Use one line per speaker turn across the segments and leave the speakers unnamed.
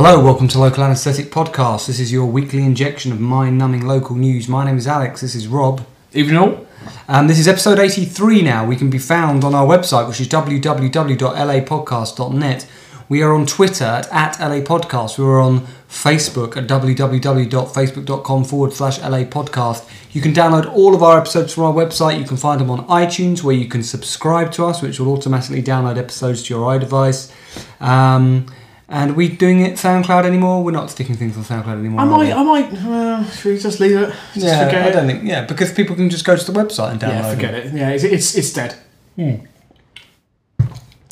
Hello, welcome to Local Anesthetic Podcast. This is your weekly injection of mind-numbing local news. My name is Alex. This is Rob.
Evening all.
Um, this is episode 83 now. We can be found on our website, which is www.lapodcast.net. We are on Twitter at, at LA Podcast. We are on Facebook at www.facebook.com forward slash LA Podcast. You can download all of our episodes from our website. You can find them on iTunes, where you can subscribe to us, which will automatically download episodes to your iDevice. Um, and are we doing it SoundCloud anymore? We're not sticking things on SoundCloud anymore.
I might, I might. Uh, should we just leave it? Just
yeah,
forget
I don't think. Yeah, because people can just go to the website and download
Yeah, forget
it.
it. Yeah, it's, it's it's dead.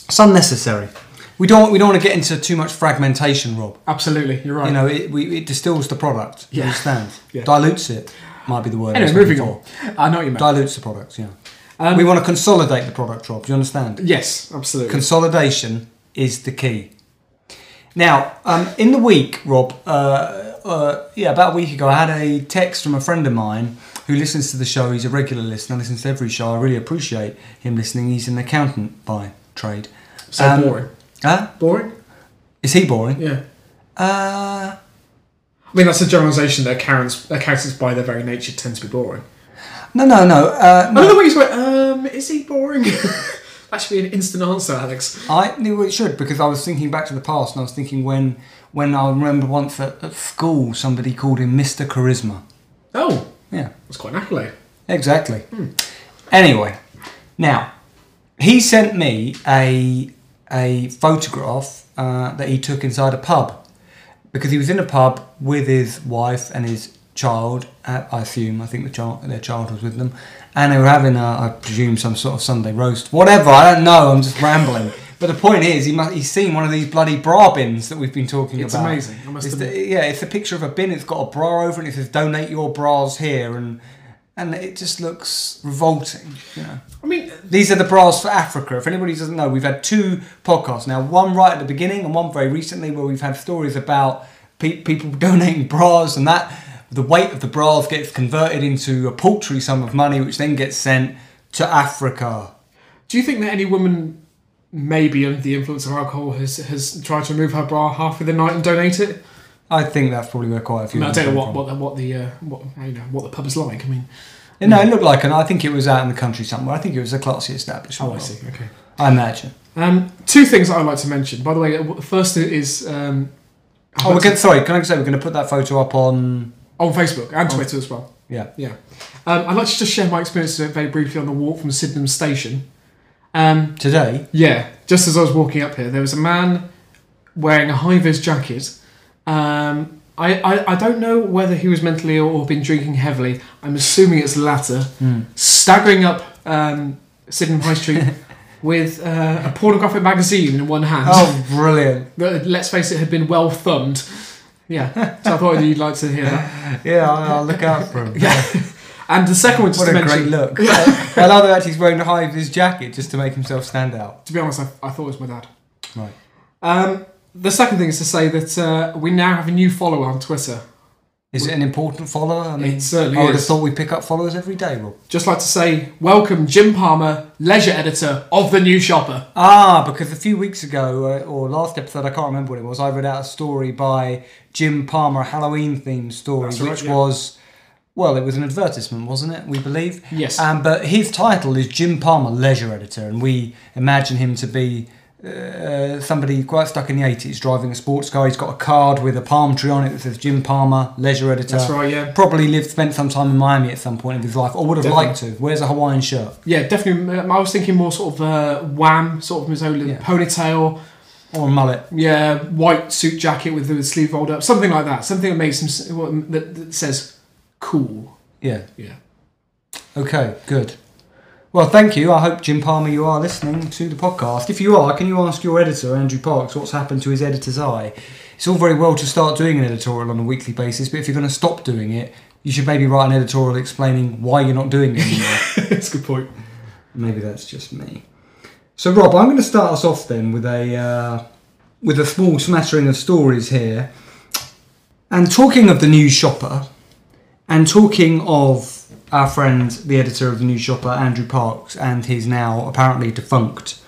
It's unnecessary. We don't. We don't want to get into too much fragmentation, Rob.
Absolutely, you're right.
You know, it, we, it distills the product. You understand?
Yeah.
Dilutes it. Might be the word. I
anyway, moving on. I know what you
for.
meant.
Dilutes the product. Yeah.
Um,
we want to consolidate the product, Rob. Do you understand?
yes, absolutely.
Consolidation is the key. Now, um, in the week, Rob, uh, uh, yeah, about a week ago, I had a text from a friend of mine who listens to the show. He's a regular listener, listens to every show. I really appreciate him listening. He's an accountant by trade.
so
Um,
boring.
Huh?
Boring.
Is he boring?
Yeah.
Uh,
I mean, that's a generalisation that accountants, accountants by their very nature tend to be boring.
no, no, no. Uh,
I
no.
don't know what you went. Um, is he boring? that should be an instant answer, Alex.
I knew it should because I was thinking back to the past and I was thinking when, when I remember once at, at school somebody called him Mr. Charisma.
Oh,
Yeah.
that's quite an accolade.
Exactly. Anyway, now he sent me a a photograph uh, that he took inside a pub because he was in a pub with his wife and his child. Uh, I assume I think the child their child was with them, and they were having a, I presume some sort of Sunday roast, whatever. I don't know. I'm just rambling. But the point is, he must, he's seen one of these bloody bra bins that we've been talking
It's
about.
amazing,
It's the- yeah, it's a picture of a bin. It's got a bra over it. and It says "Donate your bras here," and and it just looks revolting. You know,
I mean,
these are the bras for Africa. If anybody doesn't know, we've had two podcasts now. One right at the beginning, and one very recently, where we've had stories about pe- people donating bras, and that the weight of the bras gets converted into a paltry sum of money, which then gets sent to Africa.
do you think that any woman, maybe under the influence of alcohol, has has tried to remove her bra half of the night and donate it?
I think that's probably where quite a few.
mean, I don't know what what the, what the uh, what you know what the pub is like. I mean,
Yeah, No, it looked like, and I think it was out in the country somewhere. I think it was a classy establishment.
oh, I see. Okay.
I imagine.
Um, two things I'd like to mention. By the way, uh, the first is um,
Oh, we're going, sorry. Can I say we're going to put that photo up on?
On Facebook and
Oh.
Twitter as well.
Yeah.
Yeah. Um, I'd like to just share my experience very briefly on the walk from Sydenham Station. Um,
Today.
Yeah, just as I was walking up here, there was a man wearing a high vis jacket. Um, I, I, I don't know whether he was mentally ill or been drinking heavily. I'm assuming it's the latter.
Hmm.
Staggering up um, Sydenham High Street with uh, a pornographic magazine in one hand.
Oh, brilliant!
Let's face it, had been well thumbed. Yeah, so I thought you'd like to hear that.
Yeah, I'll, I'll look out for him.
Yeah. And the second one, just
What
to
a
mention,
great look! I love that he's wearing the high of his jacket just to make himself stand out.
to be honest, I, I thought it was my dad.
Right.
Um, the second thing is to say that uh, we now have a new follower on Twitter.
Is it an important follower? I mean,
It certainly
I would have
is.
thought we pick up followers every day, Rob.
Just like to say, welcome Jim Palmer, leisure editor of the New Shopper.
Ah, because a few weeks ago, uh, or last episode, I can't remember what it was, I read out a story by Jim Palmer, a Halloween themed story,
That's right,
which
yeah.
was, well, it was an advertisement, wasn't it? We believe.
Yes.
Um, but his title is Jim Palmer, leisure editor, and we imagine him to be uh, somebody quite stuck in the 80s driving a sports car. He's got a card with a palm tree on it that says Jim Palmer, leisure editor.
That's right, yeah.
Probably lived, spent some time in Miami at some point of his life, or would have
Definitely.
liked to. Wears a Hawaiian shirt.
Yeah, definitely. um, I was thinking more sort of uh, wham, sort of his own little
Yeah.
ponytail.
Or a mullet.
Yeah, white suit jacket with the sleeve rolled up, something like that. Something that makes him that, that says cool.
Yeah.
Yeah.
Okay, good. Well, thank you. I hope, Jim Palmer, you are listening to the podcast. If you are, can you ask your editor, Andrew Parks, what's happened to his editor's eye? It's all very well to start doing an editorial on a weekly basis, but if you're going to stop doing it, you should maybe write an editorial explaining why you're not doing it anymore.
That's a good point.
maybe that's just me. So, Rob, I'm going to start us off then with a uh, with a small smattering of stories here. And talking of the news shopper, and talking of our friend, the editor of the New shopper, Andrew Parks, and his now apparently defunct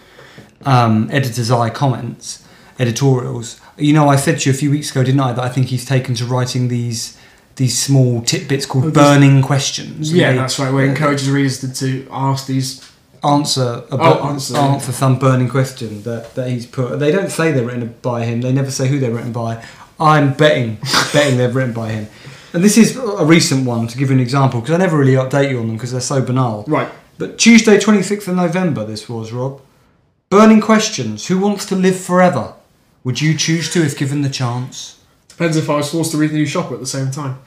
um, editor's eye comments, editorials. You know, I said to you a few weeks ago, didn't I, that I think he's taken to writing these these small tidbits called
Oh,
burning questions.
Yeah,
They
that's right. Where it encourages readers to, to ask these.
answer a
Oh, answer,
answer, some burning question that, that he's put. They don't say they're written by him. They never say who they're written by. I'm betting betting they're written by him. And this is a recent one to give you an example because I never really update you on them because they're so banal.
Right.
But Tuesday, 26th of November, this was, Rob. Burning questions. Who wants to live forever? Would you choose to if given the chance?
Depends if I was forced to read the new shopper at the same time.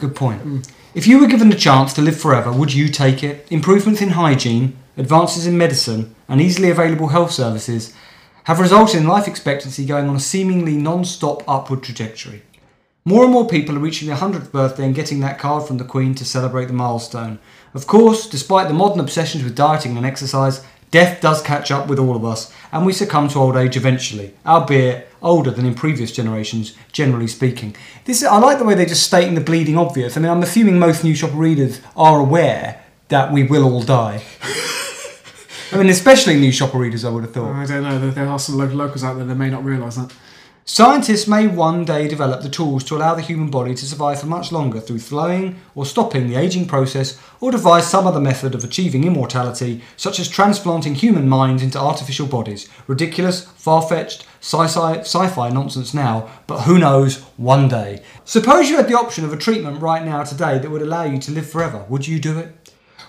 Good point. Mm. If you were given the chance to live forever, would you take it? Improvements in hygiene, advances in medicine, and easily available health services have resulted in life expectancy going on a seemingly non stop upward trajectory. More and more people are reaching their 100th birthday and getting that card from the Queen to celebrate the milestone. Of course, despite the modern obsessions with dieting and exercise, death does catch up with all of us, and we succumb to old age eventually, albeit older than in previous generations, generally speaking. This I like the way they're just stating the bleeding obvious. I mean, I'm assuming most New Shopper readers are aware that we will all die. I mean, especially New Shopper readers, I would have thought.
I don't know. There- There are some local locals out there that may not realise that.
Scientists may one day develop the tools to allow the human body to survive for much longer through slowing or stopping the aging process or devise some other method of achieving immortality, such as transplanting human minds into artificial bodies. Ridiculous, far fetched, sci fi nonsense now, but who knows, one day. Suppose you had the option of a treatment right now today that would allow you to live forever. Would you do it?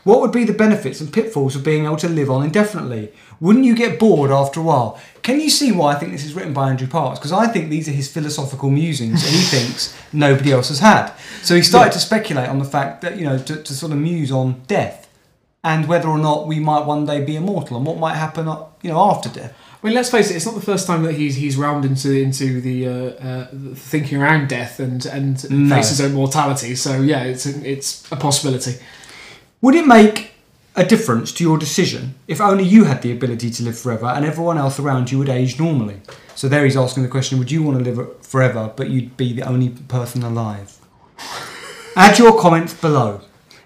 What would be the benefits and pitfalls of being able to live on indefinitely? Wouldn't you get bored after a while? Can you see why I think this is written by Andrew Parks? Because I think these are his philosophical musings and he thinks nobody else has had. So he started to speculate on the fact that, you know, to, to sort of muse on death and whether or not we might one day be immortal and what might happen, uh, you know, after death.
I mean, let's face it. It's not the first time that he's he's round into into the uh, uh, the thinking around death and and
No.
face his own mortality. So yeah, it's it's a possibility.
Would it make a difference to your decision if only you had the ability to live forever and everyone else around you would age normally? So there he's asking the question: Would you want to live forever, but you'd be the only person alive? Add your comments below.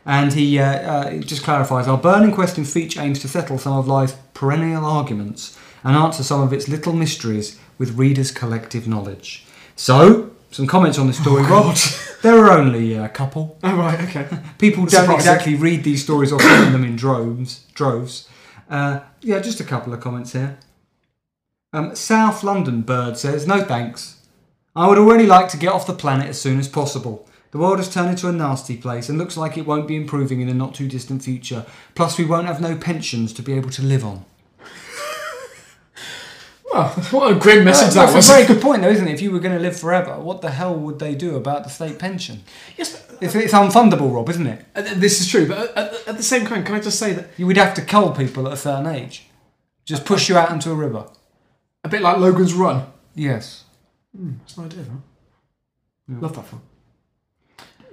And he uh, uh, just clarifies our burning question feature aims to settle some of life's perennial arguments and answer some of its little mysteries with readers' collective knowledge. So, some comments on the story, Rob. There are only a couple.
Oh right, okay.
People don't
Surprising.
exactly read these stories or find them in droves. Droves. Uh, yeah, just a couple of comments here. Um, South London Bird says, "No thanks. I would already like to get off the planet as soon as possible. The world has turned into a nasty place and looks like it won't be improving in the not too distant future. Plus, we won't have no pensions to be able to live on."
Well, what a grim message that
That's
was.
a very good point, though, isn't it? If you were going to live forever, what the hell would they do about the state pension?
Yes, but,
It's, it's unfundable, Rob, isn't it?
uh, this is true. But at, at the same time, can I just say that
You would have to cull people at a certain age. Just push you out into a river.
a bit like Logan's Run.
Yes.
That's an idea, huh? Love that film.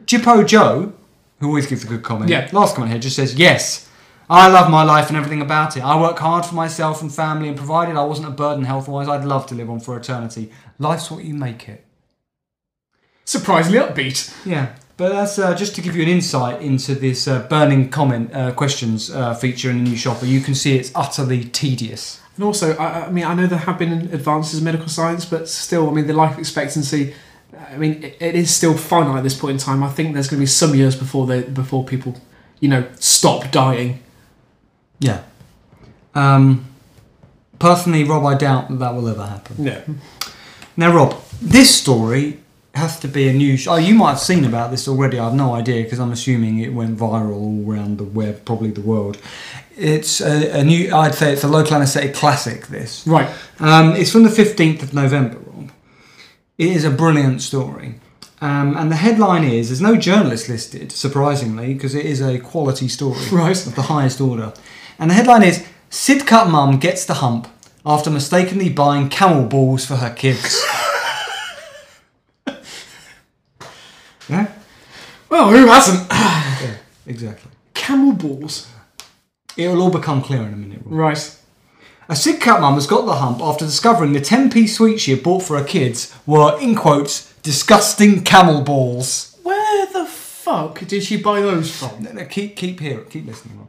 Jippo Joe, who always gives a good comment.
Yeah.
Last comment here just says, Yes, I love my life and everything about it. I work hard for myself and family, and provided I wasn't a burden health wise, I'd love to live on for eternity. Life's what you make it.
Surprisingly upbeat.
Yeah. But that's uh, just to give you an insight into this uh, burning comment uh, questions uh, feature in the new shopper. You can see it's utterly tedious.
And also, I, I mean, I know there have been advances in medical science, but still, I mean, the life expectancy. I mean, it, it is still finite at this point in time. I think there's going to be some years before they before people, you know, stop dying.
Yeah. Um, personally, Rob, I doubt that that will ever happen.
Yeah.
Now, Rob, this story has to be a new. Sh- oh, you might have seen about this already. I have no idea because I'm assuming it went viral all around the web, probably the world. It's a, a new. I'd say it's a local anaesthetic classic. This.
Right.
Um, it's from the 15th of November, Rob. It is a brilliant story. Um, and the headline is There's no journalist listed, surprisingly, because it is a quality story
Right.
of the highest order. And the headline is Sidcup Mum gets the hump after mistakenly buying camel balls for her kids. yeah?
Well, who hasn't?
Yeah, exactly.
Camel balls.
It will all become clear in a minute. Rob.
Right.
A Sidcup mum has got the hump after discovering the 10 piece sweets she had bought for her kids were, in quotes, disgusting camel balls.
Where the fuck did she buy those from?
No, no, keep, keep here, keep listening. Rob.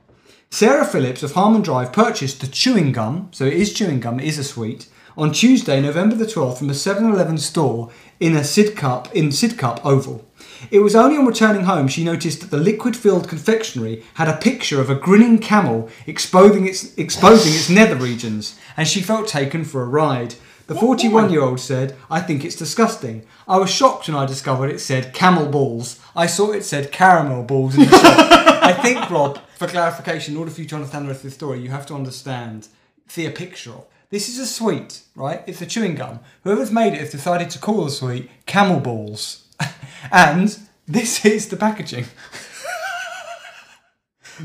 Sarah Phillips of Harmon Drive purchased the chewing gum, so it is chewing gum, it is a sweet, on Tuesday, November the 12th, from a 7-Eleven store in a Sidcup in Sidcup Oval. It was only on returning home she noticed that the liquid-filled confectionery had a picture of a grinning camel exposing its exposing its nether regions, and she felt taken for a ride. The 41-year-old said, "I think it's disgusting. I was shocked when I discovered it said camel balls. I saw it said caramel balls in the shop." I think, Rob, for clarification, in order for you to understand the rest of the story, you have to understand, see a picture of. This is a sweet, right? It's a chewing gum. Whoever's made it has decided to call the sweet camel balls. and this is the packaging.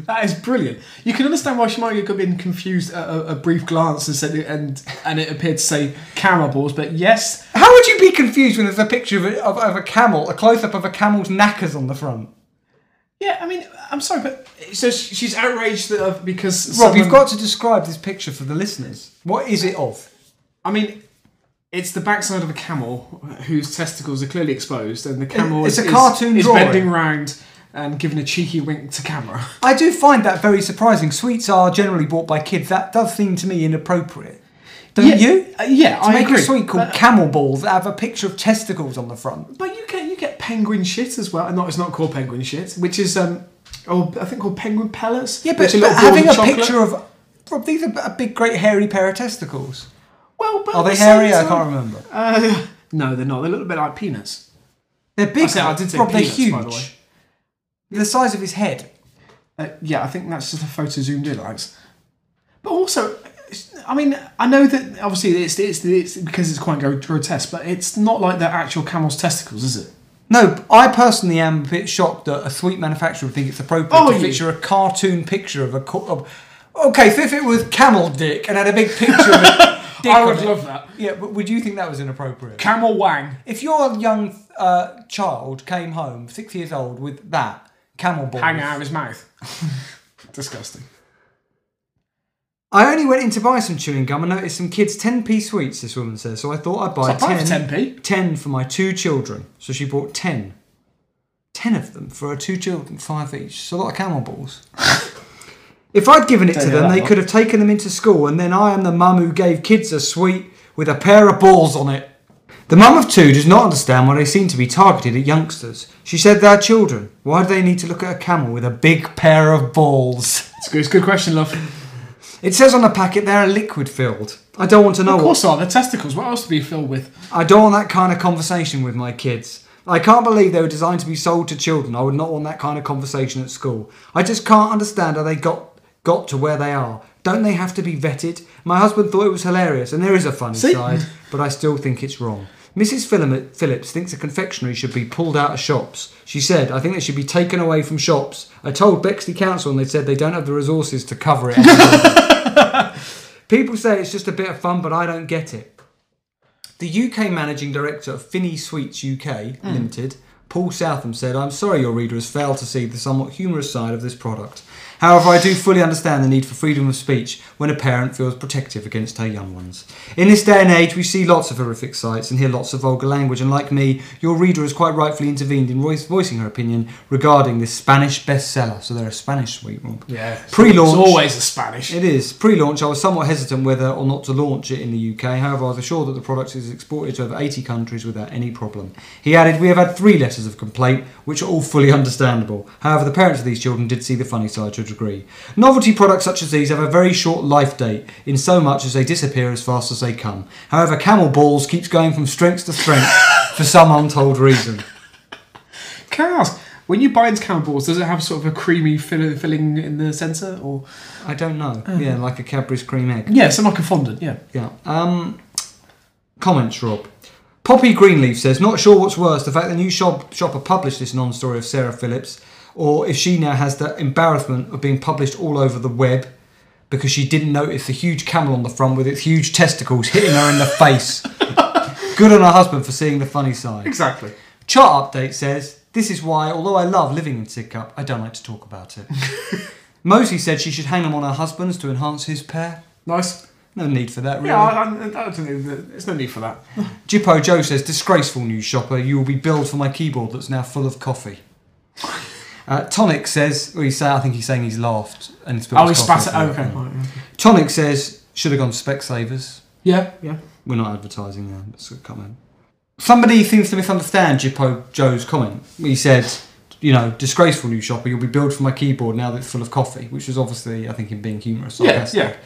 That is brilliant. You can understand why she might have been confused at a, a brief glance and said it, and and it appeared to say camel balls. But yes,
How would you be confused when there's a picture of a, of, of a camel, a close up of a camel's knackers on the front?
yeah. I mean, I'm sorry, but so she's outraged that, uh, because
Rob,
someone-
you've got to describe this picture for the listeners. What is it of?
I mean, it's the backside of a camel whose testicles are clearly exposed, and the camel
It's
is,
a cartoon
is, is
drawing.
bending round and giving a cheeky wink to camera.
I do find that very surprising. Sweets are generally bought by kids. That does seem to me inappropriate. Don't
yeah,
you?
Uh, yeah,
To
I
make
agree.
a sweet called
But,
camel balls that have a picture of testicles on the front.
but you get you get penguin shit as well. Not it's not called penguin shit, which is um oh I think called penguin pellets.
Yeah, but, but having a
chocolate.
picture of Rob, these are a big, great, hairy pair of testicles.
well, but
Are they
the
hairy? I can't remember.
Uh, no, they're not. They're a little bit like peanuts.
They're big.
I said- I did say
Rob, they're
peanuts,
huge.
The way.
They're the size of his head.
Uh, yeah, I think that's just a photo zoomed in, Alex. But also, I mean, I know that obviously it's it's, it's because it's quite grotesque, but it's not like the actual camel's testicles, is it?
No, I personally am a bit shocked that a sweet manufacturer would think it's appropriate
Oh,
to feature a cartoon picture of a. Co- of, okay, so if it was camel dick and had a big picture of a dick
I would
it-
love that.
Yeah, but would you think that was inappropriate?
Camel wang.
If your young uh, child came home, six years old, with that camel balls,
hang out of his mouth. Disgusting.
I only went in to buy some chewing gum and noticed some kids' 10p sweets, this woman says, so I thought I'd buy
bad
10,
for 10p.
10 for my two children. So she bought 10. 10 of them for her two children, five each. It's a lot of camel balls. if I'd given it to
Don't
them,
that
they
lot.
could have taken them into school, and then I am the mum who gave kids a sweet with a pair of balls on it. The mum of two does not understand why they seem to be targeted at youngsters. She said they're children. Why do they need to look at a camel with a big pair of balls?
It's a good, it's a good question, love.
It says on the packet they're liquid filled. I don't want to know
Of
what
course, are the testicles. What else to be filled with?
I don't want that kind of conversation with my kids. I can't believe they were designed to be sold to children. I would not want that kind of conversation at school. I just can't understand how they got got to where they are. Don't they have to be vetted? My husband thought it was hilarious, and there is a funny
See?
side, but I still think it's wrong. Mrs. Phillips thinks a confectionery should be pulled out of shops. She said, I think they should be taken away from shops. I told Bexley Council and they said they don't have the resources to cover it. People say it's just a bit of fun, but I don't get it. The UK managing director of Fini Sweets UK mm. Limited, Paul Southam, said, I'm sorry your reader has failed to see the somewhat humorous side of this product. However, I do fully understand the need for freedom of speech when a parent feels protective against her young ones. In this day and age, we see lots of horrific sights and hear lots of vulgar language, and like me, your reader has quite rightfully intervened in voicing her opinion regarding this Spanish bestseller. So they're a Spanish sweet Rob.
Yeah.
Pre-launch.
It's always a Spanish.
It is. Pre launch, I was somewhat hesitant whether or not to launch it in the UK. However, I was assured that the product is exported to over 80 countries without any problem. He added, We have had three letters of complaint, which are all fully understandable. However, the parents of these children did see the funny side to degree. Novelty products such as these have a very short life date, in so much as they disappear as fast as they come. However, Camel Balls keeps going from strength to strength for some untold reason.
Can I ask, when you buy into camel balls, does it have sort of a creamy fill- filling in the centre, or
I don't know. Yeah, like a Cadbury's cream egg.
yeah, something like a fondant? Yeah.
Yeah. Um, comments, Rob. Poppy Greenleaf says, not sure what's worse, the fact the new shop, shopper published this non-story of Sarah Phillips, or if she now has the embarrassment of being published all over the web because she didn't notice the huge camel on the front with its huge testicles hitting her in the face. Good on her husband for seeing the funny side.
Exactly.
Chart update says, This is why, although I love living in Sidcup, I don't like to talk about it. Mosley said she should hang them on her husbands to enhance his pair.
Nice.
No need for that, really.
Yeah, I, I, I don't think there's no need for that.
Jippo Joe says, disgraceful news shopper, you will be billed for my keyboard that's now full of coffee. Uh, Tonic says, well, he's say, I think he's saying he's laughed and spilled
Oh, he spat it. Oh, okay. Right, yeah.
Tonic says, should have gone Specsavers.
Yeah, yeah.
We're not advertising there. That's a comment. Somebody seems to misunderstand Jippo Joe's comment. He said, you know, disgraceful new shopper, you'll be billed for my keyboard now that it's full of coffee, which was obviously, I think, him being humorous.
Yeah,
sarcastic.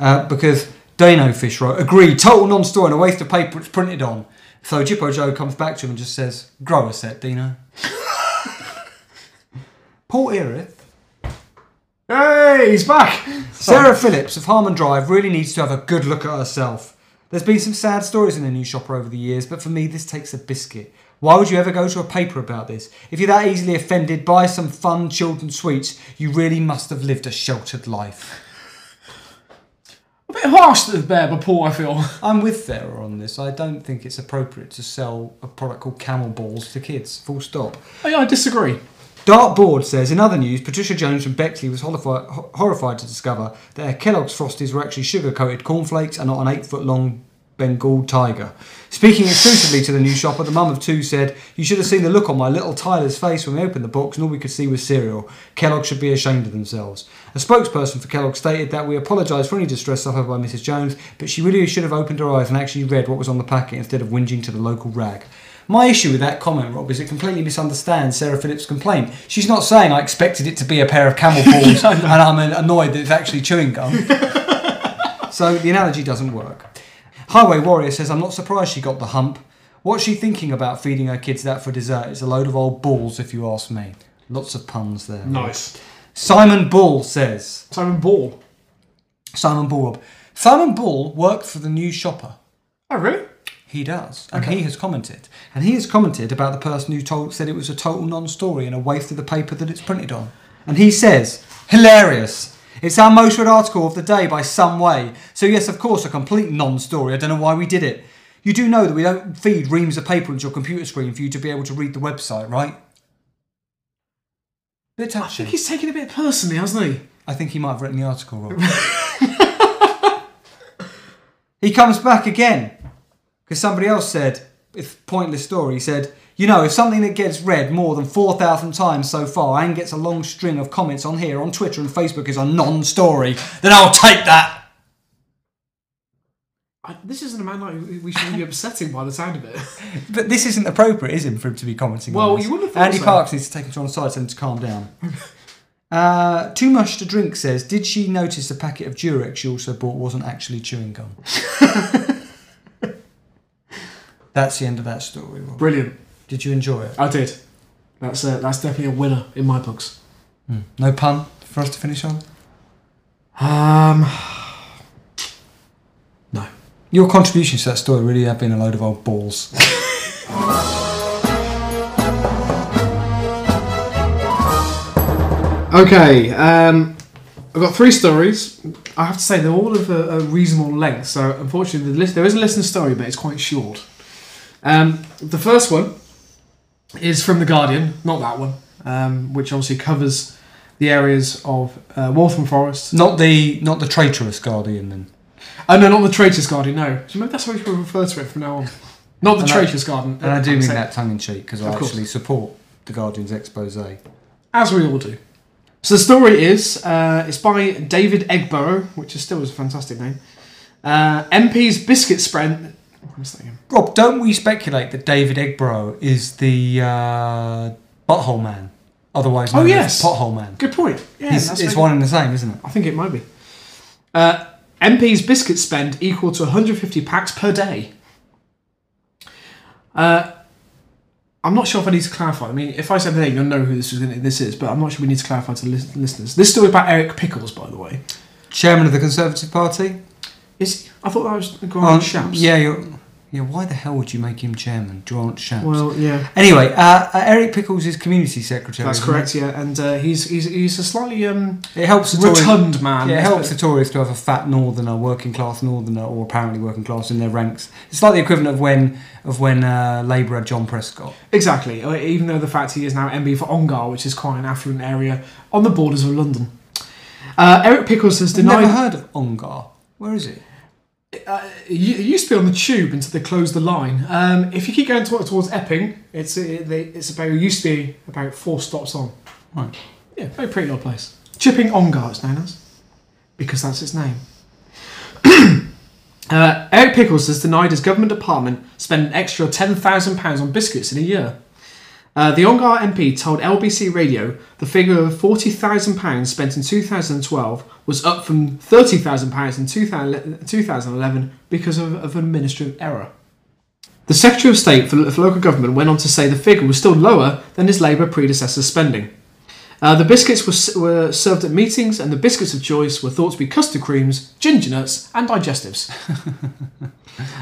yeah.
Uh, because Dano Fish wrote, agreed, total non-story and a waste of paper it's printed on. So Jippo Joe comes back to him and just says, grow a set, Dino. Paul Erith
Hey, he's back.
Sarah Phillips of Harmon Drive really needs to have a good look at herself. There's been some sad stories in the new shopper over the years, but for me, this takes a biscuit. Why would you ever go to a paper about this? If you're that easily offended by some fun children's sweets, you really must have lived a sheltered life.
A bit harsh to Bear but Paul, I feel.
I'm with Sarah on this. I don't think it's appropriate to sell a product called Camel Balls to kids. Full stop.
I, I disagree.
Dartboard says, in other news, Patricia Jones from Bexley was horrified, horrified to discover that Kellogg's Frosties were actually sugar coated cornflakes and not an eight foot long Bengal tiger. Speaking exclusively to the new shopper, the mum of two said, You should have seen the look on my little Tyler's face when we opened the box and all we could see was cereal. Kellogg should be ashamed of themselves. A spokesperson for Kellogg stated that we apologise for any distress suffered by Mrs. Jones, but she really should have opened her eyes and actually read what was on the packet instead of whinging to the local rag. My issue with that comment, Rob, is it completely misunderstands Sarah Phillips' complaint. She's not saying I expected it to be a pair of camel paws and I'm annoyed that it's actually chewing gum. so the analogy doesn't work. Highway Warrior says, I'm not surprised she got the hump. What's she thinking about feeding her kids that for dessert? It's a load of old balls, if you ask me. Lots of puns there.
Nice.
Simon Bull says,
Simon Ball.
Simon Bull, Rob. Simon Bull worked for the new shopper.
Oh, really?
He does, and
Okay.
he has commented, and he has commented about the person who told said it was a total non-story and a waste of the paper that it's printed on. And he says, hilarious. It's our most read article of the day by some way. So yes, of course, a complete non-story. I don't know why we did it. You do know that we don't feed reams of paper into your computer screen for you to be able to read the website, right? Bit
I think he's taken it a bit personally, hasn't he?
I think he might have written the article wrong. he comes back again because somebody else said, "It's a pointless story." He said, "You know, if something that gets read more than four thousand times so far and gets a long string of comments on here, on Twitter and Facebook is a non-story, then I'll take that."
I, this isn't a man like we- should be upsetting by the sound of it.
But this isn't appropriate, is it, for him to be commenting?
Well,
on this?
you wouldn't have thought
Andy
so.
Parks needs to take him to one side, tell him to calm down. Uh, too much to drink says, did she notice the packet of Durex she also bought wasn't actually chewing gum? That's the end of that story. Rob.
Brilliant.
Did you enjoy it?
I did. That's uh, that's definitely a winner in my books.
No pun for us to finish on?
Um, no.
Your contributions to that story really have been a load of old balls.
Okay, um, I've got three stories. I have to say they're all of a, a reasonable length. So unfortunately, the list, there is a listener story, but it's quite short. Um, the first one is from the Guardian, not that one, um, which obviously covers the areas of uh, Waltham Forest.
not the not the traitorous guardian then.
Oh no, not the traitorous Guardian. No, so maybe that's how we refer to it from now on. Not the
And I-
Traitors
And I do mean that tongue in cheek because I
course.
actually support the Guardian's expose.
As we all do. So the story is, uh, it's by David Eggborough, which is still is a fantastic name. Uh, MP's biscuit spread. Again?
Rob, don't we speculate that David Eggborough is the uh, butthole man, otherwise known
Oh, yes.
as pothole man?
Good point. Yeah,
He's, it's one and the same, isn't it?
I think it might be. Uh, MP's biscuit spend equal to 150 packs per day. Uh, I'm not sure if I need to clarify. I mean, if I said the name, you'll know who this is. This is, but I'm not sure we need to clarify to lis- listeners. This story about Eric Pickles, by the way.
Chairman of the Conservative Party.
Is I thought that was Grant Shapps.
Yeah, you're, yeah. Why the hell would you make him chairman, Grant Shapps?
Well, yeah.
anyway, uh, uh, Eric Pickles is community secretary.
That's correct, yeah, and uh, he's, he's he's a slightly um,
It helps the Tories.
rotund man.
Yeah, it helps the Tories to have a fat northerner, working class northerner, or apparently working class in their ranks. It's like the equivalent of when of when uh, Labour had John Prescott.
Exactly. uh, Even though the fact he is now MP for Ongar, which is quite an affluent area on the borders of London. Uh, Eric Pickles has
I've never heard of Ongar. Where is it?
Uh, it used to be on the tube until they closed the line. Um, if you keep going to- towards Epping, it's it, it's about it used to be about four stops on.
Right.
Yeah, very pretty little place. Chipping Ongar, it's known as, because that's its name. uh, Eric Pickles has denied his government department spent an extra £10,000 on biscuits in a year. Uh, the Ongar MP told LBC Radio the figure of £40,000 spent in 2012 was up from £30,000 in 2000 2011 because of, of an administrative error. The Secretary of State for, for Local Government went on to say the figure was still lower than his Labour predecessor's spending. Uh, the biscuits were, were served at meetings, and the biscuits of choice were thought to be custard creams, ginger nuts, and digestives.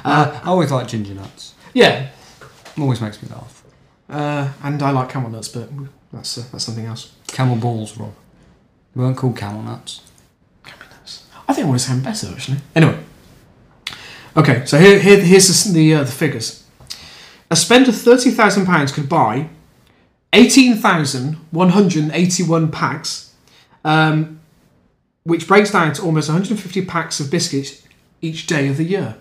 Uh, I always like ginger nuts.
Yeah,
Always makes me laugh.
Uh, and I like camel nuts, but that's uh, that's something else.
Camel balls, Rob. They weren't called camel nuts. Camel nuts.
I think I want to sound better actually. Anyway, okay, so here, here here's the the, uh, the figures. A spend of thirty thousand pounds could buy eighteen thousand one hundred eighty-one packs, um, which breaks down to almost one hundred and fifty packs of biscuits each day of the year.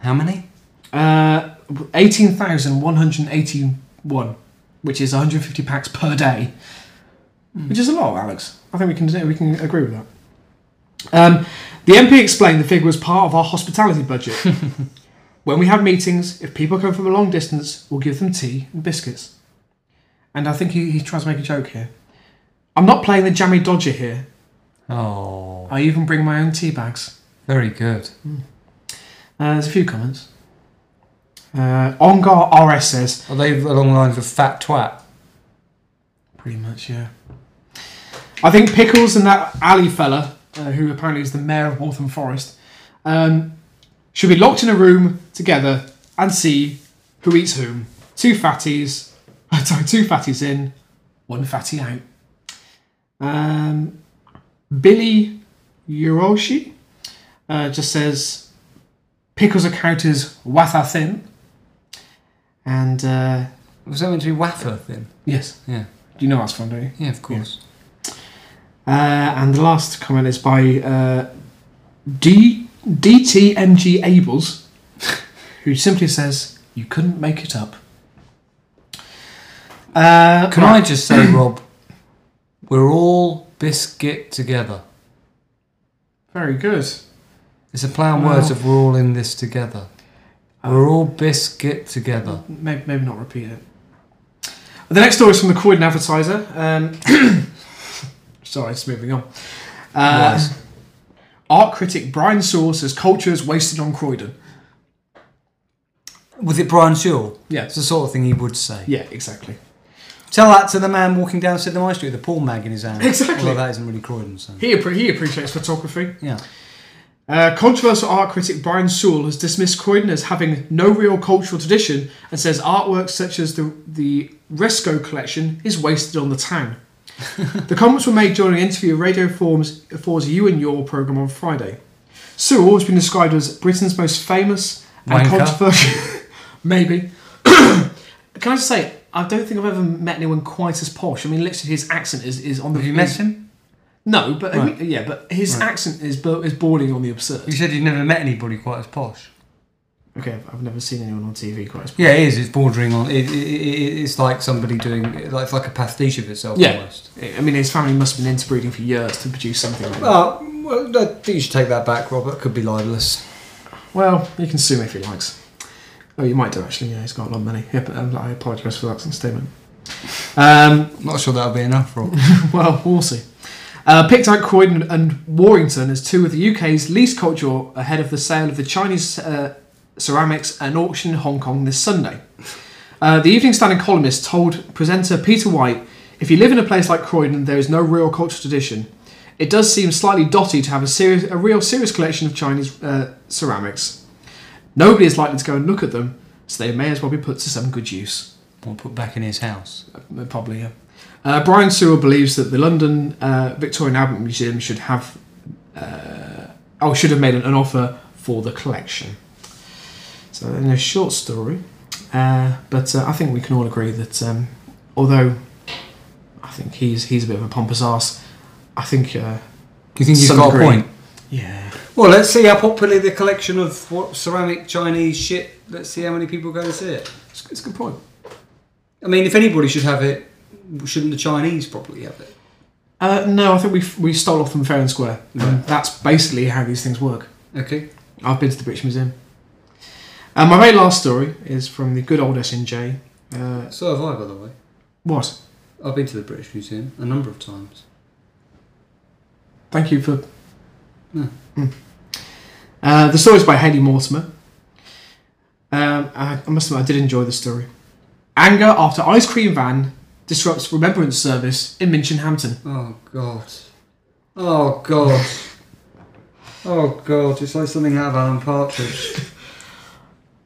How many?
Uh, eighteen thousand one hundred eighty-one, which is one hundred fifty packs per day, which is a lot, Alex. I think we can we can agree with that. Um, the MP explained the figure was part of our hospitality budget. when we have meetings, if people come from a long distance, we'll give them tea and biscuits. And I think he, he tries to make a joke here. I'm not playing the jammy dodger here.
Oh,
I even bring my own tea bags.
very good.
Uh, there's a few comments. Uh, Ongar RS says,
Are they along the lines of fat twat?
Pretty much, yeah. I think Pickles and that alley fella, uh, who apparently is the mayor of Waltham Forest, um, should be locked in a room together and see who eats whom. Two fatties, sorry, two fatties in, one fatty out. Um, Billy Uroshi uh, just says Pickles account is watha thin. And uh,
Was that meant to be wafer then?
yes,
Yeah.
Do you know that's from, don't you?
Yeah, of course.
Uh, and the last comment is by uh, D DTMG Ables, who simply says, "You couldn't make it up." Uh,
Can I just say, Rob, we're all biscuit together.
Very good.
It's a play on
Wow.
words of we're all in this together. We're all biscuit together.
Maybe, maybe not repeat it. The next story is from the Croydon Advertiser. Um, sorry, just moving on. Uh, art critic Brian Saul says culture is wasted on Croydon.
Was it Brian Sewell?
Yeah.
It's the sort of thing he would say.
Yeah, exactly.
Tell that to the man walking down Sydenham High Street with a Paul mag in his hand.
Exactly.
Although that isn't really Croydon, so.
He, appre- he appreciates photography.
Yeah.
Uh, controversial art critic Brian Sewell has dismissed Croydon as having no real cultural tradition and says artworks such as the, the Riesco collection is wasted on the town. the comments were made during an interview with Radio 4's, 4's You and Your programme on Friday. Sewell has been described as Britain's most famous and
Wanker.
controversial. maybe. Can I just say, I don't think I've ever met anyone quite as posh. I mean, literally, his accent is, is on the.
Have you met him?
No, but
Right.
yeah, but his
Right.
accent is bo- is bordering on the absurd.
You said you'd never met anybody quite as posh.
Okay, I've- I've never seen anyone on TV quite as. Posh.
Yeah, it is. It's bordering on. It, it, it, it's like somebody doing. Like, it's like a pastiche of itself
Yeah.
almost.
I mean, his family must have been interbreeding for years to produce something like that.
Well, well, I think you should take that back, Robert. Could be libelous.
Well, you can sue me if he likes. Oh, you might do actually. Yeah, he's got a lot of money. Yeah, but um, I apologise for that statement. Um,
Not sure that'll be enough, Rob.
well, we'll see. Uh, picked out Croydon and Warrington as two of the UK's least cultural ahead of the sale of the Chinese uh, ceramics at auction in Hong Kong this Sunday. Uh, the Evening Standard columnist told presenter Peter White, "If you live in a place like Croydon, there is no real cultural tradition. It does seem slightly dotty to have a serious, a real serious collection of Chinese uh, ceramics. Nobody is likely to go and look at them, so they may as well be put to some good use."
Or put back in his house.
Uh, Probably, yeah. Uh, Brian Sewell believes that the London uh, Victoria and Albert Museum should have, uh, oh, should have made an, an offer for the collection. So, in a short story, uh, but uh, I think we can all agree that um, although I think he's he's a bit of a pompous ass, I think uh,
Do you think he's
Some
got
degree.
a point?
yeah,
Well, let's see how popular the collection of what ceramic Chinese shit. Let's see how many people go to see it.
it's, it's a good point.
I mean, if anybody should have it, shouldn't the Chinese probably have it?
Uh, no, I think we we stole off them fair and square.
Right.
That's basically how these things work.
Okay.
I've been to the British Museum. And my very last story is from the good old SNJ. Uh,
So have I, by the way.
what?
I've been to the British Museum a number of times.
Thank you for. Mm. Uh, the story is by Haley Mortimer. Um, I, I must admit, I did enjoy the story. Anger after ice cream van disrupts remembrance service in Minchinhampton.
Oh god. Oh god. Oh god, it's like something out of Alan Partridge.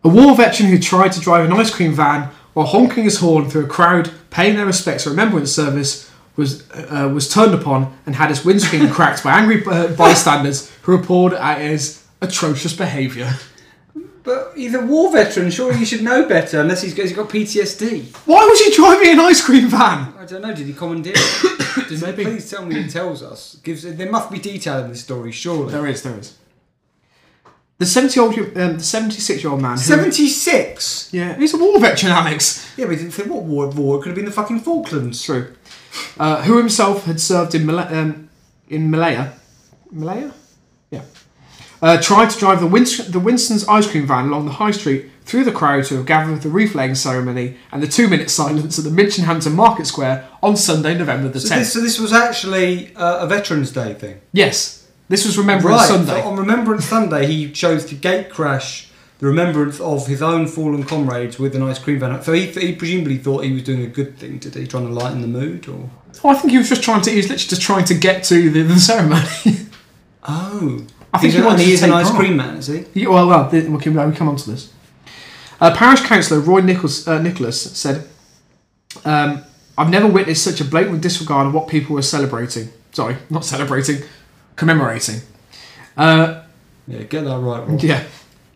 A war veteran who tried to drive an ice cream van while honking his horn through a crowd paying their respects at remembrance service was uh, was turned upon and had his windscreen cracked by angry uh, bystanders who reported at his atrocious behaviour.
But he's a war veteran, surely he should know better unless he's got, he's got PTSD.
Why was he driving an ice cream van?
I don't know, did he commandeer it? Does
Maybe.
Please tell me he tells us. Gives There must be detail in this story, surely.
There is, there is. The seventy old, um, the seventy-six year old man.
76?
yeah, he's a war veteran, Alex.
Yeah, but he didn't say what war, war. It could have been the fucking Falklands.
True. Uh, who himself had served in Malaya, um, in Malaya, Malaya, yeah. Uh, tried to drive the, Winst- the Winstones ice cream van along the high street through the crowd to have gathered for the wreath laying ceremony and the two-minute silence at the Minchinhampton Market Square on Sunday, November the
So
tenth.
this, so this was actually uh, a Veterans Day thing.
yes, this was Remembrance
right.
Sunday.
So on Remembrance Sunday, he chose to gate crash the remembrance of his own fallen comrades with an ice cream van. So he, he presumably thought he was doing a good thing. Did he trying to lighten the mood or?
Oh, I think he was just trying to. He was literally just trying to get to the, the ceremony.
Oh,
I think
He's
he
a- he is an ice cream man, is he?
Well, well, we can, we come on to this. Uh, Parish Councillor Roy Nichols, uh, Nicholas said, um, I've never witnessed such a blatant disregard of what people were celebrating. Sorry, not celebrating, commemorating. Uh,
Yeah, get that right. Rob.
yeah.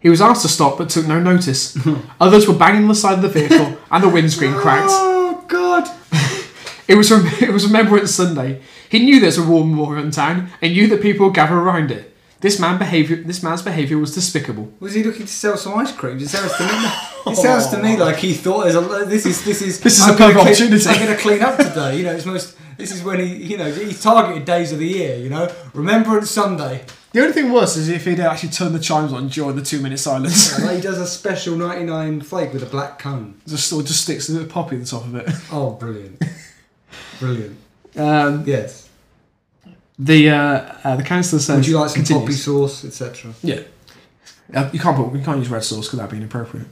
He was asked to stop but took no notice. Others were banging on the side of the vehicle and the windscreen cracked.
Oh God!
It was, rem- it was Remembrance Sunday. He knew there's a war memorial in town and knew that people would gather around it. This, man behavior, this man's behaviour was despicable.
Was he looking to sell some ice cream? It sounds to me. It sounds to me like he thought, a, this is this is
This is
I'm
a
gonna
perfect
clean-
opportunity."
I'm going to clean up today. You know, it's most. This is when he, you know, he's targeted days of the year. You know, Remembrance Sunday.
The only thing worse is if he'd actually turned the chimes on during the two minute silence.
Like he does a special 99 flake with a black cone.
just or just sticks a little poppy on the top of it.
Oh, brilliant, brilliant.
Um,
Yes.
The uh, uh, the councillor says.
Would you like some poppy sauce, etc.?
Yeah. Uh, you can't put, you can't use red sauce because that'd be inappropriate.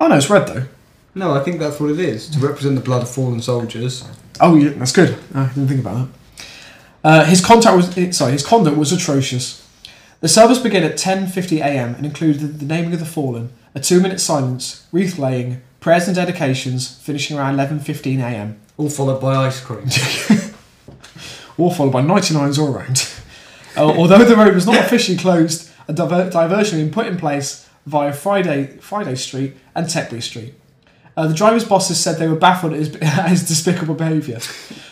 Oh no, it's red though.
No, I think that's what it is to represent the blood of fallen soldiers.
Oh yeah, that's good. I didn't think about that. Uh, his contact was eh, sorry, his conduct was atrocious. The service began at 10:50 a.m. and included the naming of the fallen, a two-minute silence, wreath laying, prayers and dedications, finishing around 11:15 a.m.
All followed by ice cream.
all followed by 99s all around. Uh, although the road was not officially closed, a diver- diversion had been put in place via Friday, Friday Street and Tetbury Street. Uh, the driver's bosses said they were baffled at his, at his despicable behaviour.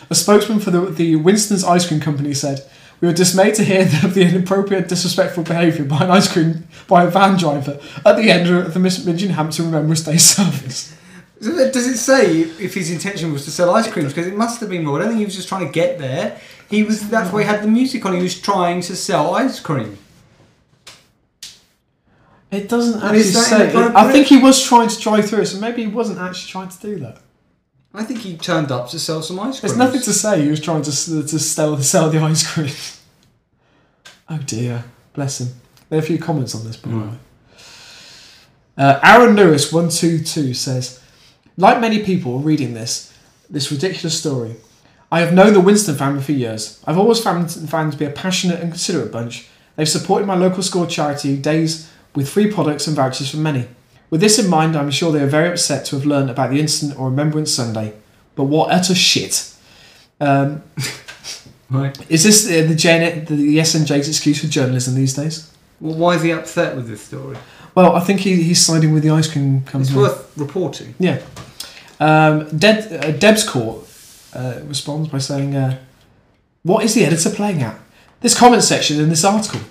A spokesman for the, the Winstones Ice Cream Company said, "We were dismayed to hear of the inappropriate, disrespectful behaviour by an ice cream by a van driver at the end of the Miss Hampton Remembrance Day service."
Does it say if his intention was to sell ice creams? Because it must have been more. I don't think he was just trying to get there. He was. That's why he had the music on. He was trying to sell ice cream.
It doesn't actually
is that
say.
inappropriate?
I think he was trying to drive through so maybe he wasn't actually trying to do that.
I think he turned up to sell some ice cream.
There's nothing to say. He was trying to s- to sell sell the ice cream. Oh dear, bless him. There are a few comments on this, by the way. Uh, Aaron Lewis one two two says, like many people reading this this ridiculous story, I have known the Winstone family for years. I've always found found them to be a passionate and considerate bunch. They've supported my local school charity days with free products and vouchers for many. With this in mind, I'm sure they are very upset to have learned about the incident on Remembrance Sunday. But what utter shit! Um,
Right.
is this the, the, JN, the SNJ's excuse for journalism these days?
Well, why is he upset with this story?
Well, I think he, he's siding with the ice cream company.
It's worth reporting.
Yeah. Um, Deb, uh, Deb's Court uh, responds by saying, uh, What is the editor playing at? This comment section in this article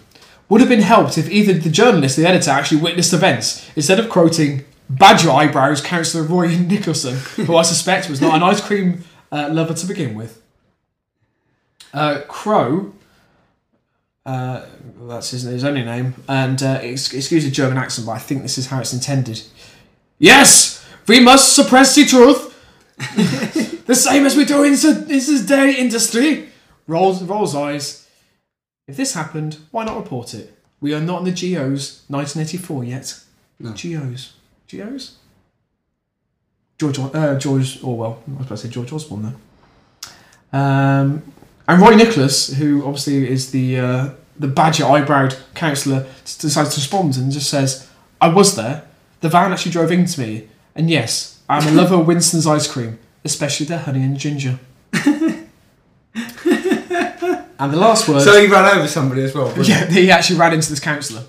would have been helped if either the journalist or the editor actually witnessed events instead of quoting Badger Eyebrows Councillor Roy Nicholson, who I suspect was not an ice cream uh, lover to begin with. Uh, Crow Uh, that's his, his only name. And uh, excuse the German accent, but I think this is how it's intended. Yes, we must suppress the truth. the same as we do in this dairy industry. Rolls rolls eyes. If this happened, why not report it? We are not in the GOs 1984 yet.
No.
GOs. GOs? George, uh, George Orwell. I was about to say George Osborne there. Um, and Roy Nicholas, who obviously is the uh, the badger eyebrowed councillor, decides to respond and just says, "I was there. The van actually drove into me, and yes, I'm a lover of Winstone's ice cream, especially their honey and ginger." and the last word.
So he ran over somebody as well. brilliant.
yeah, he actually ran into this councillor.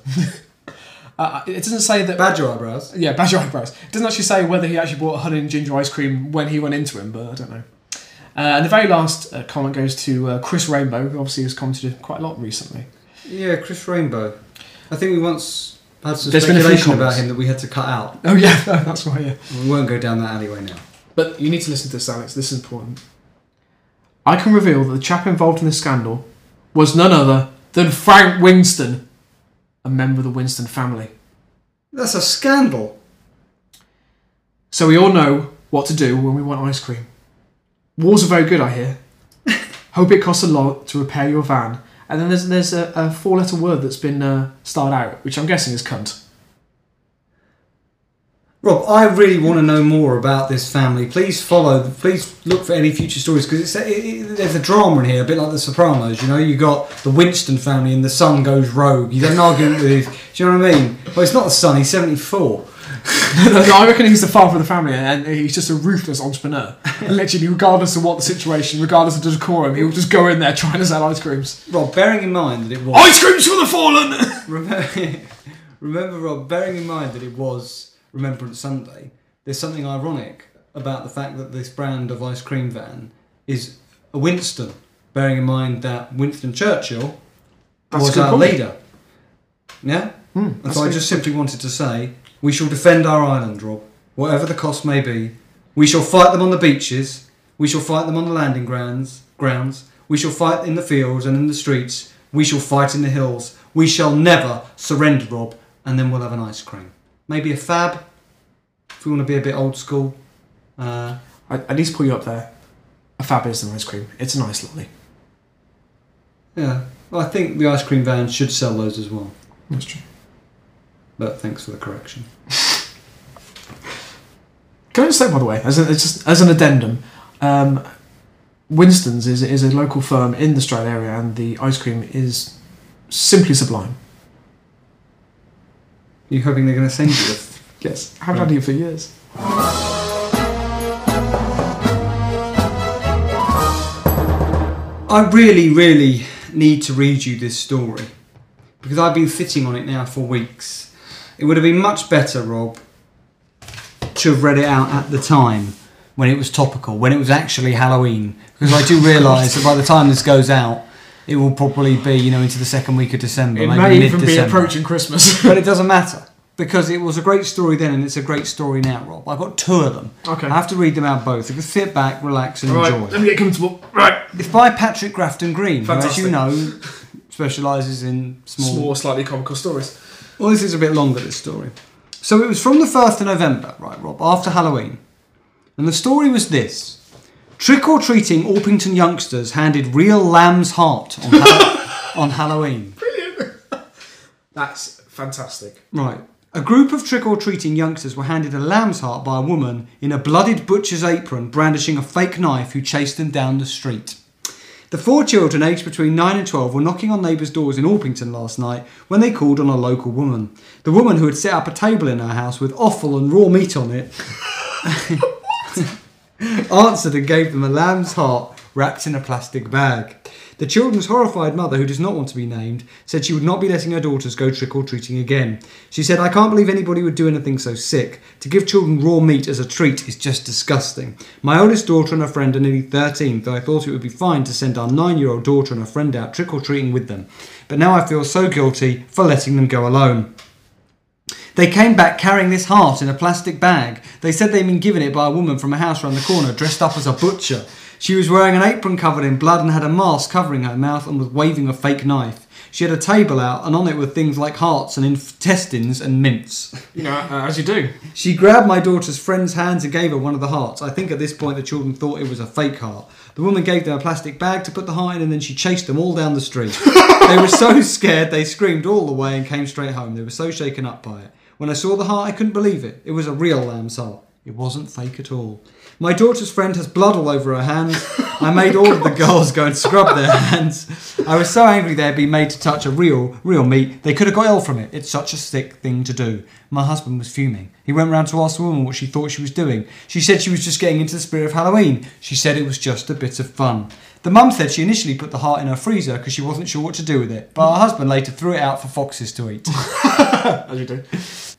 uh, it doesn't say that.
Badger eyebrows.
Yeah, badger eyebrows. It doesn't actually say whether he actually bought honey and ginger ice cream when he went into him, but I don't know. Uh, and the very last uh, comment goes to uh, Chris Rainbow, who obviously has commented quite a lot recently.
Yeah, Chris Rainbow. I think we once had some
There's been a few
speculation about him that we had to cut out.
Oh yeah, that's right. Yeah.
We won't go down that alleyway now.
But you need to listen to this, Alex. This is important. I can reveal that the chap involved in this scandal was none other than Frank Winstone, a member of the Winstone family.
That's a scandal.
So we all know what to do when we want ice cream. Wall's are very good, I hear. Hope it costs a lot to repair your van. And then there's there's a, a four letter word that's been uh, starred out, which I'm guessing is cunt.
Rob, I really want to know more about this family. Please follow. Please look for any future stories because it, it, there's a drama in here, a bit like The Sopranos. You know, you got the Winstone family and the son goes rogue. You an argument with. Do you know what I mean? Well, it's not the son. He's seventy four.
no, I reckon he's the father of the family, and he's just a ruthless entrepreneur. And literally, regardless of what the situation, regardless of the decorum, he'll just go in there trying to sell ice creams.
Rob, bearing in mind that it was.
Ice creams for the fallen.
Remember, remember, Rob, bearing in mind that it was Remembrance Sunday, there's something ironic about the fact that this brand of ice cream van is a Winstone, bearing in mind that Winston Churchill
That's
was our
point.
leader. Yeah? Hmm, and
that's
so I just simply wanted to say we shall defend our island, Rob, whatever the cost may be. We shall fight them on the beaches, we shall fight them on the landing grounds, grounds. we shall fight in the fields and in the streets, we shall fight in the hills. We shall never surrender, Rob, and then we'll have an ice cream. Maybe a fab, if we want to be a bit old school. Uh,
I, at least put you up there. A fab is an ice cream. It's a nice lolly.
yeah, well, I think the ice cream van should sell those as well.
That's true.
But thanks for the correction.
Can I just say, by the way, as, a, it's just, as an addendum, um, Winstone's is, is a local firm in the Stroud area, and the ice cream is simply sublime.
You hoping they're going to send you the
Yes, I haven't had it for years.
I really, really need to read you this story because I've been sitting on it now for weeks. It would have been much better, Rob, to have read it out at the time when it was topical, when it was actually Halloween. Because I do realise that by the time this goes out, it will probably be, you know, into the second week of December,
It
maybe
may even be approaching Christmas.
but it doesn't matter because it was a great story then and it's a great story now, Rob. I've got two of them.
Okay.
I have to read them out both. You can sit back, relax, and
Right,
enjoy.
let me get comfortable. Right.
It's by Patrick Grafton Green, who, as you know, specialises in small.
Small, slightly comical stories.
Well, this is a bit longer, this story. So it was from the 1st of November, right, Rob, after Halloween. And the story was this Trick or treating Orpington youngsters handed real lamb's heart on, Hall- on Halloween. Brilliant.
That's fantastic.
Right. A group of trick or treating youngsters were handed a lamb's heart by a woman in a blooded butcher's apron brandishing a fake knife who chased them down the street. The four children, aged between 9 and 12, were knocking on neighbours' doors in Orpington last night when they called on a local woman. The woman who had set up a table in her house with offal and raw meat on it answered and gave them a lamb's heart wrapped in a plastic bag. The children's horrified mother, who does not want to be named, said she would not be letting her daughters go trick or treating again. She said, I can't believe anybody would do anything so sick. To give children raw meat as a treat is just disgusting. My oldest daughter and her friend are nearly 13, though I thought it would be fine to send our nine year old daughter and her friend out trick or treating with them. But now I feel so guilty for letting them go alone. They came back carrying this heart in a plastic bag. They said they'd been given it by a woman from a house round the corner dressed up as a butcher. She was wearing an apron covered in blood and had a mask covering her mouth and was waving a fake knife. She had a table out, and on it were things like hearts and intestines and mints.
You know, uh, as you do.
She grabbed my daughter's friend's hands and gave her one of the hearts. I think at this point the children thought it was a fake heart. The woman gave them a plastic bag to put the heart in, and then she chased them all down the street. they were so scared they screamed all the way and came straight home. They were so shaken up by it. When I saw the heart, I couldn't believe it. It was a real lamb's heart. It wasn't fake at all. My daughter's friend has blood all over her hands. I made all of the girls go and scrub their hands. I was so angry they'd been made to touch a real, real meat. They could have got ill from it. It's such a sick thing to do. My husband was fuming. He went round to ask the woman what she thought she was doing. She said she was just getting into the spirit of Halloween. She said it was just a bit of fun. The mum said she initially put the heart in her freezer because she wasn't sure what to do with it, but her husband later threw it out for foxes to eat.
As you do.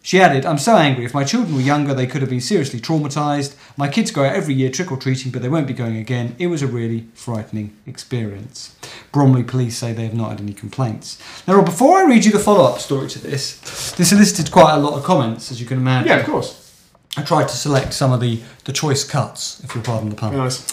She added, I'm so angry. If my children were younger, they could have been seriously traumatised. My kids go out every year trick or treating, but they won't be going again. It was a really frightening experience. Bromley police say they have not had any complaints. Now, Rob, before I read you the follow up story to this, this elicited quite a lot of comments, as you can imagine.
Yeah, of course.
I tried to select some of the, the choice cuts, if you'll pardon the pun.
Nice.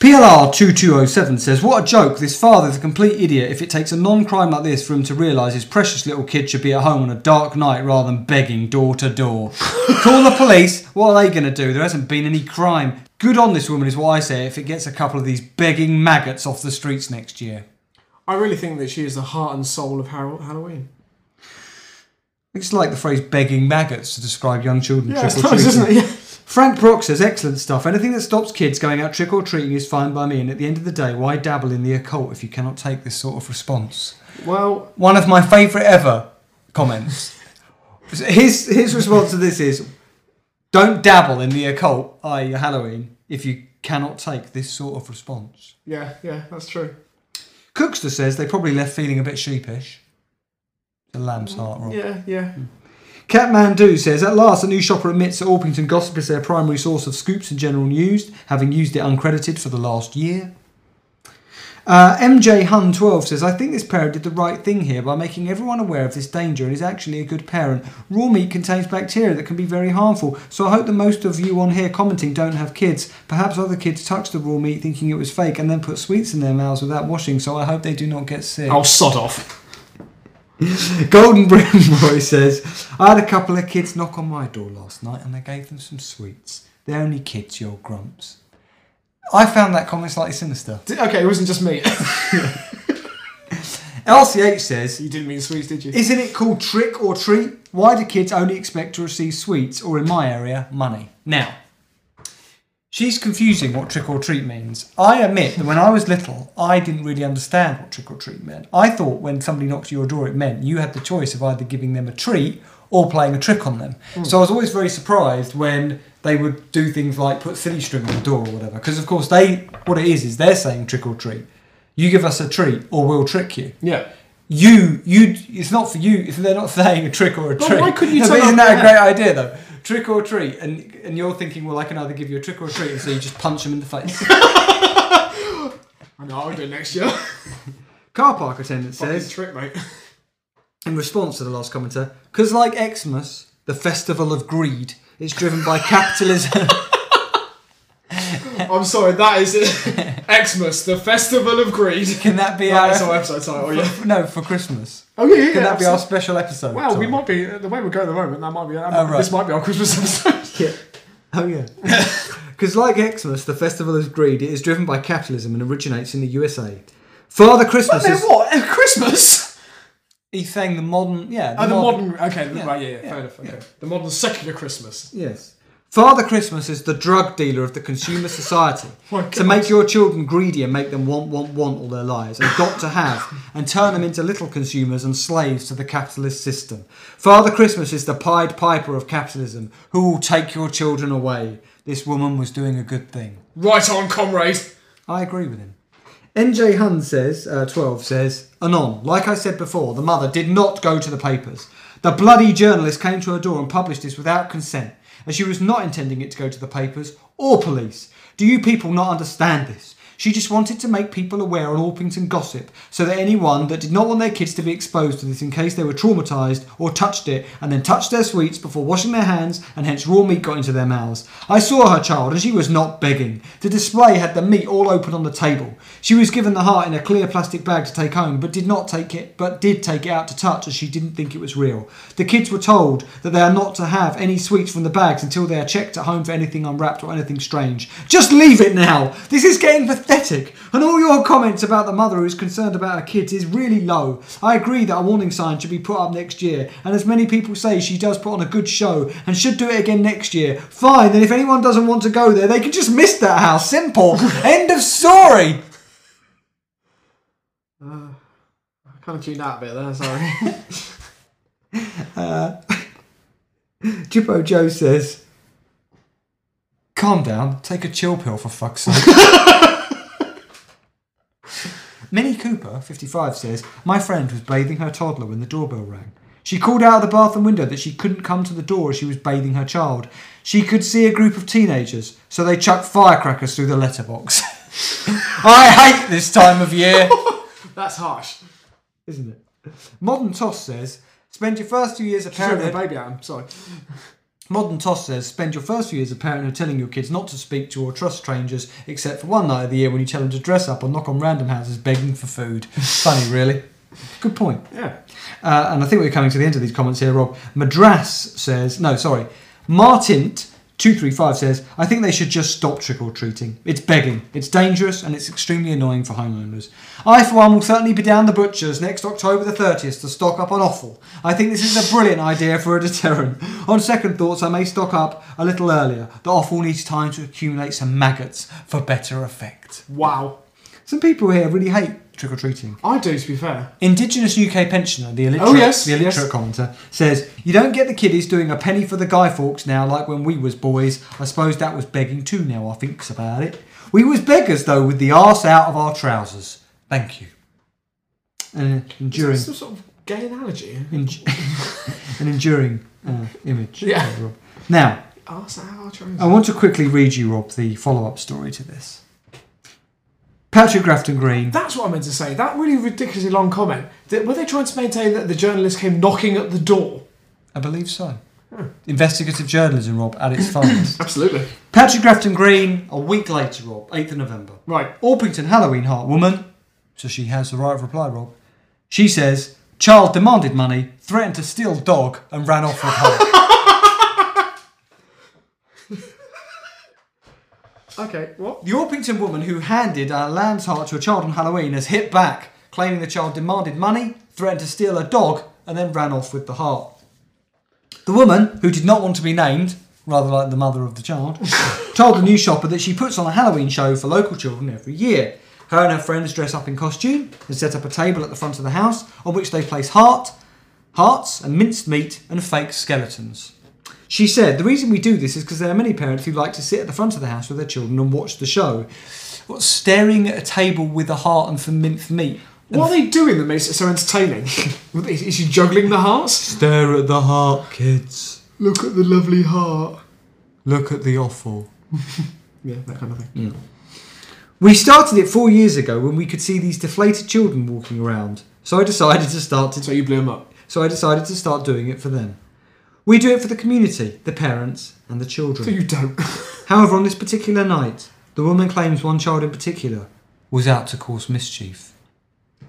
PLR2207 says, What a joke. This father's a complete idiot if it takes a non crime like this for him to realise his precious little kid should be at home on a dark night rather than begging door to door. Call the police. What are they going to do? There hasn't been any crime. Good on this woman, is what I say, if it gets a couple of these begging maggots off the streets next year.
I really think that she is the heart and soul of Har- Halloween.
It's like the phrase begging maggots to describe young children
Yeah, it's
trick or
nice,
treating.
isn't it? Yeah.
Frank Brock says, excellent stuff. Anything that stops kids going out trick or treating is fine by me. And at the end of the day, why dabble in the occult if you cannot take this sort of response?
Well,
One of my favourite ever comments. his his response to this is, don't dabble in the occult, i.e. Halloween, if you cannot take this sort of response.
yeah, yeah, that's true.
Cookster says they probably left feeling a bit sheepish. The lamb's heart, Rob.
Yeah, yeah. Hmm.
Catmandu says, At last, a new shopper admits that Orpington Gossip is their primary source of scoops and general news, having used it uncredited for the last year. Uh, MJ Hun 12 says, I think this parent did the right thing here by making everyone aware of this danger and is actually a good parent. Raw meat contains bacteria that can be very harmful, so I hope that most of you on here commenting don't have kids. Perhaps other kids touched the raw meat thinking it was fake and then put sweets in their mouths without washing, so I hope they do not get sick.
I'll sod off.
Golden Brim Boy says, I had a couple of kids knock on my door last night and I gave them some sweets. They're only kids, you old grumps. I found that comment slightly sinister.
D- Okay, it wasn't just me.
LCH says,
you didn't mean sweets, did you?
Isn't it called trick or treat? Why do kids only expect to receive sweets or, in my area, money? Now, she's confusing what trick or treat means. I admit that when I was little, I didn't really understand what trick or treat meant. I thought when somebody knocked at your door, it meant you had the choice of either giving them a treat or playing a trick on them. Hmm. So I was always very surprised when they would do things like put silly string on the door or whatever. Because, of course, they what it is is they're saying trick or treat. You give us a treat or we'll trick you
Yeah.
you you it's not for you if they're not saying a trick or a
But
treat.
why couldn't you
No, isn't that a great idea though? Trick or treat, and and you're thinking, well, I can either give you a trick or a treat, and so you just punch them in the face.
I know, I'll do it next year.
Car park attendant
Fucking
says
trick, mate.
in response to the last commenter, because like Xmas, the festival of greed, is driven by capitalism.
I'm sorry, that is Xmas, the Festival of Greed.
Can that be our
is our episode title, yeah.
no for Christmas?
Oh, yeah, yeah.
Can that be our special episode?
Well, we might be, the way we're going at the moment, that might be, that
Oh, right.
this might be our Christmas episode.
Yeah. Oh yeah. Because like Xmas, the festival of greed, it is driven by capitalism and originates in the USA. Father Christmas
Then
is.
what? Uh, Christmas?
He's saying the modern, yeah.
Oh, the modern, okay,
Yeah.
right, yeah, yeah, fair enough, okay. The modern secular Christmas.
Yes. Father Christmas is the drug dealer of the consumer society. To make your children greedy and make them want, want, want all their lives, and got to have, and turn them into little consumers and slaves to the capitalist system. Father Christmas is the Pied Piper of capitalism, who will take your children away. This woman was doing a good thing.
Right on, comrade.
I agree with him. NJ Hun says, uh, 12 says, Anon, like I said before, the mother did not go to the papers. The bloody journalist came to her door and published this without consent, and she was not intending it to go to the papers or police. Do you people not understand this? She just wanted to make people aware on Orpington gossip so that anyone that did not want their kids to be exposed to this in case they were traumatised or touched it and then touched their sweets before washing their hands and hence raw meat got into their mouths. I saw her child and she was not begging. The display had the meat all open on the table. She was given the heart in a clear plastic bag to take home but did not take it but did take it out to touch as she didn't think it was real. The kids were told that they are not to have any sweets from the bags until they are checked at home for anything unwrapped or anything strange. Just leave it now. This is getting pathetic. And all your comments about the mother who is concerned about her kids is really low. I agree that a warning sign should be put up next year. And as many people say, she does put on a good show and should do it again next year. Fine, then if anyone doesn't want to go there, they can just miss that house. Simple. End of story.
Uh, I kind of tuned out a bit there, sorry.
Uh, Jippo Joe says, Calm down, take a chill pill for fuck's sake. Minnie Cooper, 55, says, My friend was bathing her toddler when the doorbell rang. She called out of the bathroom window that she couldn't come to the door as she was bathing her child. She could see a group of teenagers, so they chucked firecrackers through the letterbox. I hate this time of year.
That's harsh.
Isn't it? Modern Toss says, Spend your first two years of
Showing
parenthood.
baby at him, sorry.
Modern Toss says, spend your first few years as of parenthood telling your kids not to speak to or trust strangers, except for one night of the year when you tell them to dress up or knock on random houses begging for food. Funny, really. Good point.
Yeah.
Uh, and I think we're coming to the end of these comments here, Rob. Madras says, no, sorry. Martint235 says, I think they should just stop trick or treating. It's begging, it's dangerous, and it's extremely annoying for homeowners. I, for one, will certainly be down the butchers next October the 30th to stock up on offal. I think this is a brilliant idea for a deterrent. On second thoughts, I may stock up a little earlier. The offal needs time to accumulate some maggots for better effect.
Wow.
Some people here really hate trick or treating.
I do, to be fair.
Indigenous UK pensioner, the illiterate,
Oh, yes,
the illiterate
yes.
commenter, says, You don't get the kiddies doing a penny for the Guy Fawkes now like when we was boys. I suppose that was begging too now I thinks about it. We was beggars though with the arse out of our trousers. Thank you. An enduring,
Some sort of gay analogy.
en- an enduring uh, image.
Yeah.
Now,
Oh, so how I try
I want to quickly read you, Rob, the follow-up story to this. Patrick Grafton Green.
That's what I meant to say. That really ridiculously long comment. Were they trying to maintain that the journalist came knocking at the door?
I believe so. Investigative journalism, Rob, at its finest.
Absolutely.
Patrick Grafton Green, a week later, Rob, 8th of November.
Right.
Orpington Halloween Heart woman, so she has the right of reply, Rob. She says, child demanded money, threatened to steal dog, and ran off with her.
Okay, what?
the Orpington woman who handed a lamb's heart to a child on Halloween has hit back, claiming the child demanded money, threatened to steal a dog, and then ran off with the heart. The woman, who did not want to be named, rather like the mother of the child, told the news shopper that she puts on a Halloween show for local children every year. Her and her friends dress up in costume and set up a table at the front of the house on which they place heart, hearts and minced meat and fake skeletons. She said, The reason we do this is because there are many parents who like to sit at the front of the house with their children and watch the show. What, staring at a table with a heart and some minced meat?
What are they doing that makes it so entertaining? is she juggling the hearts?
Stare at the heart, kids.
Look at the lovely heart.
Look at the offal.
Yeah, that kind of thing. Mm.
We started it four years ago when we could see these deflated children walking around. So I decided to start to
So you blew them up.
so I decided to start doing it for them. We do it for the community, the parents, and the children.
So you don't.
However, on this particular night, the woman claims one child in particular was out to cause mischief.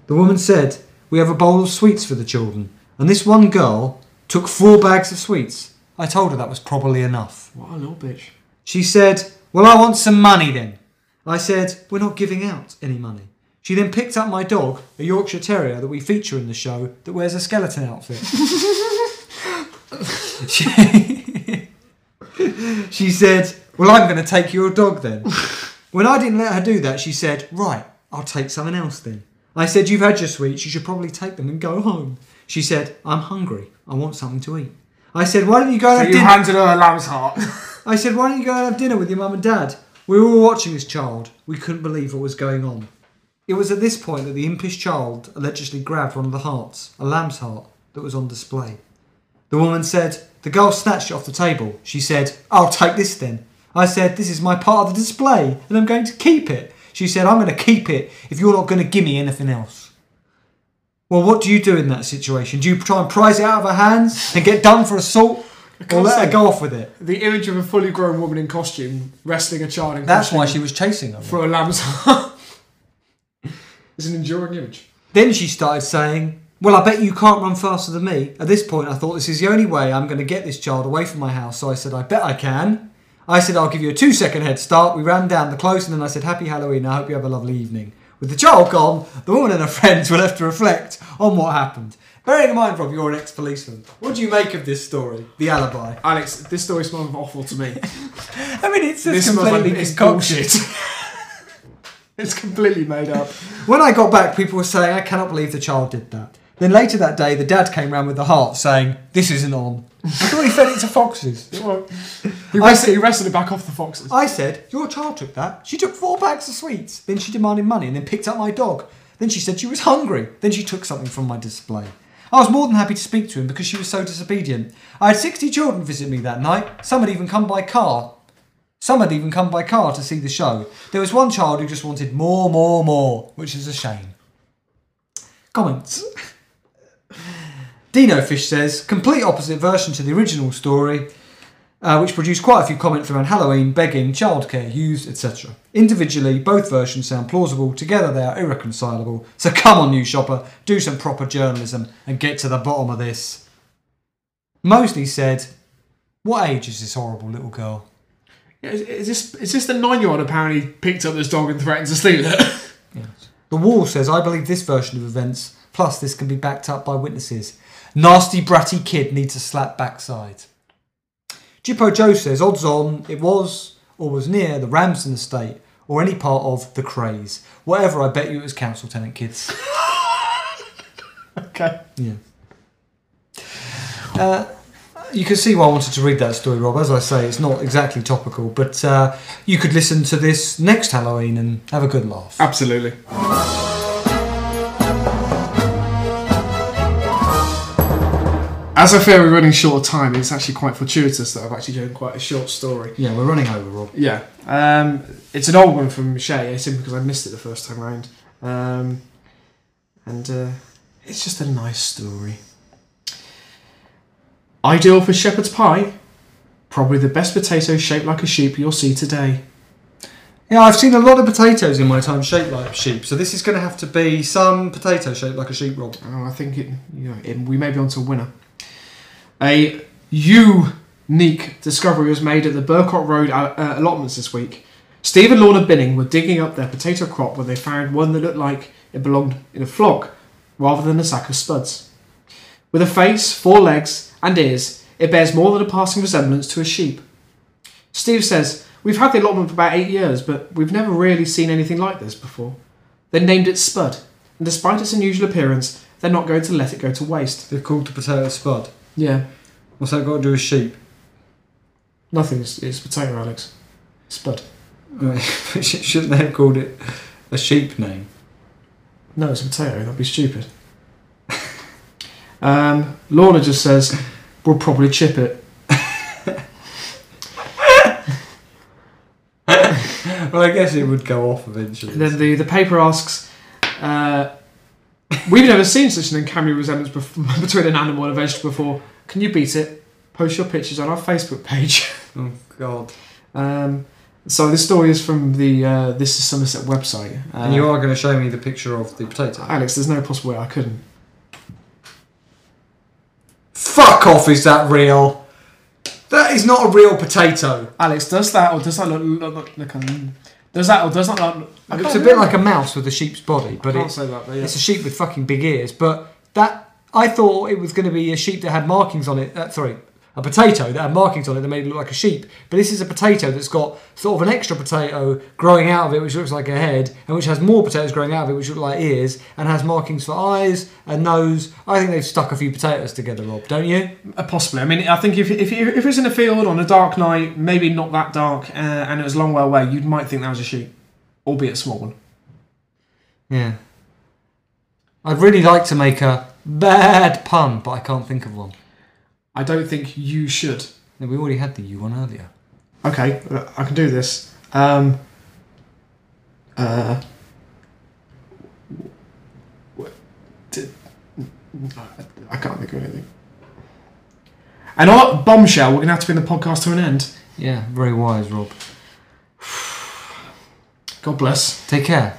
The woman said, We have a bowl of sweets for the children, and this one girl took four bags of sweets. I told her that was probably enough.
what a little bitch.
She said, Well, I want some money then. I said, We're not giving out any money. She then picked up my dog, a Yorkshire Terrier that we feature in the show, that wears a skeleton outfit. she, she said, Well, I'm going to take your dog then. When I didn't let her do that, she said, Right, I'll take something else then. I said, You've had your sweets, you should probably take them and go home. She said, I'm hungry, I want something to eat. I said, Why don't you go and
So
have
you
dinner?
handed her a lamb's heart.
I said, why don't you go and have dinner with your mum and dad? We were all watching this child. We couldn't believe what was going on. It was at this point that the impish child allegedly grabbed one of the hearts, a lamb's heart, that was on display. The woman said, the girl snatched it off the table. She said, I'll take this then. I said, this is my part of the display and I'm going to keep it. She said, I'm going to keep it if you're not going to give me anything else. Well, what do you do in that situation? Do you try and prize it out of her hands and get done for assault? Or let her go off with it?
The image of a fully grown woman in costume wrestling a child in costume.
That's why she was chasing her.
for a lamb's heart is an enduring image.
Then she started saying, Well, I bet you can't run faster than me. At this point, I thought this is the only way I'm going to get this child away from my house. So I said, I bet I can. I said, I'll give you a two second head start. We ran down the close and then I said, Happy Halloween. I hope you have a lovely evening. With the child gone, the woman and her friends were left to reflect on what happened. Bearing in mind, Rob, you're an ex policeman. What do you make of this story? The alibi.
Alex, this story smells awful to me.
I mean, it's
this
just
smells like it's bullshit. it's completely made up.
When I got back, people were saying, I cannot believe the child did that. Then later that day, the dad came round with the heart saying, This isn't on. I thought he fed it to foxes.
He
I
wrestled,
said-
he wrestled it back off the foxes.
I said, Your child took that. She took four bags of sweets. Then she demanded money and then picked up my dog. Then she said she was hungry. Then she took something from my display. I was more than happy to speak to him because she was so disobedient. I had 60 children visit me that night. Some had even come by car. Some had even come by car to see the show. There was one child who just wanted more, more, more, which is a shame. Comments. Dino Fish says, complete opposite version to the original story, uh, which produced quite a few comments around Halloween, begging, childcare, used, etc. Individually, both versions sound plausible. Together, they are irreconcilable. So come on, new shopper, do some proper journalism and get to the bottom of this. Mosley said, "What age is this horrible little girl?"
Yeah, Is, is this is this the nine-year-old apparently picked up this dog and threatened to steal it?
The Wall says, I believe this version of events, plus this can be backed up by witnesses. Nasty bratty kid needs a slap backside. Jippo Joe says, odds on it was or was near the Ramsden estate or any part of the Crays. Whatever, I bet you it was council tenant kids.
okay.
Yeah. Uh, you can see why I wanted to read that story, Rob. As I say, it's not exactly topical, but uh, you could listen to this next Halloween and have a good laugh.
Absolutely. As I fear we're running short of time, it's actually quite fortuitous that I've actually done quite a short story.
Yeah, we're running over, Rob.
Yeah. Um, it's an old one from Shay, simply because I missed it the first time round. Um, and uh, it's just a nice story. Ideal for shepherd's pie. Probably the best potato shaped like a sheep you'll see today.
Yeah, I've seen a lot of potatoes in my time shaped like sheep, so this is going to have to be some potato shaped like a sheep, Rob.
Oh, I think it, you know, it, we may be onto a winner. A unique discovery was made at the Burcott Road uh, uh, allotments this week. Steve and Lorna Binning were digging up their potato crop when they found one that looked like it belonged in a flock rather than a sack of spuds. With a face, four legs, and ears, it bears more than a passing resemblance to a sheep. Steve says, We've had the allotment for about eight years, but we've never really seen anything like this before. They named it Spud, and despite its unusual appearance, they're not going to let it go to waste.
They're called the potato spud.
Yeah,
What's that got to do with sheep?
nothing. It's, it's potato, Alex. Spud.
Right, Shouldn't they have called it a sheep name?
No, it's a potato. That'd be stupid. um, Lorna just says, "We'll probably chip it."
Well, I guess it would go off eventually.
And then the, the paper asks, uh, "We've never seen such an uncanny resemblance bef- between an animal and a vegetable before. Can you beat it? Post your pictures on our Facebook page."
oh, God.
Um, so this story is from the uh, This Is Somerset website. Uh,
and you are going to show me the picture of the potato?
Alex. There's no possible way I couldn't.
Fuck off, is that real? That is not a real potato.
Alex, does that or does that look, look, look, look um, does that or does that look? I
It looks a bit
remember.
like a mouse with a sheep's body,
I
but
can't
it's,
say that, but yeah.
it's a sheep with fucking big ears. But that I thought it was going to be a sheep that had markings on it. Uh, sorry, a potato that had markings on it that made it look like a sheep. But this is a potato that's got sort of an extra potato growing out of it, which looks like a head, and which has more potatoes growing out of it, which look like ears, and has markings for eyes and nose. I think they've stuck a few potatoes together, Rob. Don't you?
Uh, possibly. I mean, I think if if you, if it's in a field on a dark night, maybe not that dark, uh, and it was a long way away, you might think that was a sheep, albeit a small one.
Yeah. I'd really like to make a bad pun, but I can't think of one.
I don't think you should.
No, we already had the U one earlier.
Okay, uh, I can do this. Um, Uh, I can't think of anything. And on that bombshell, we're going to have to bring the podcast to an end.
Yeah, very wise, Rob.
God bless.
Take care.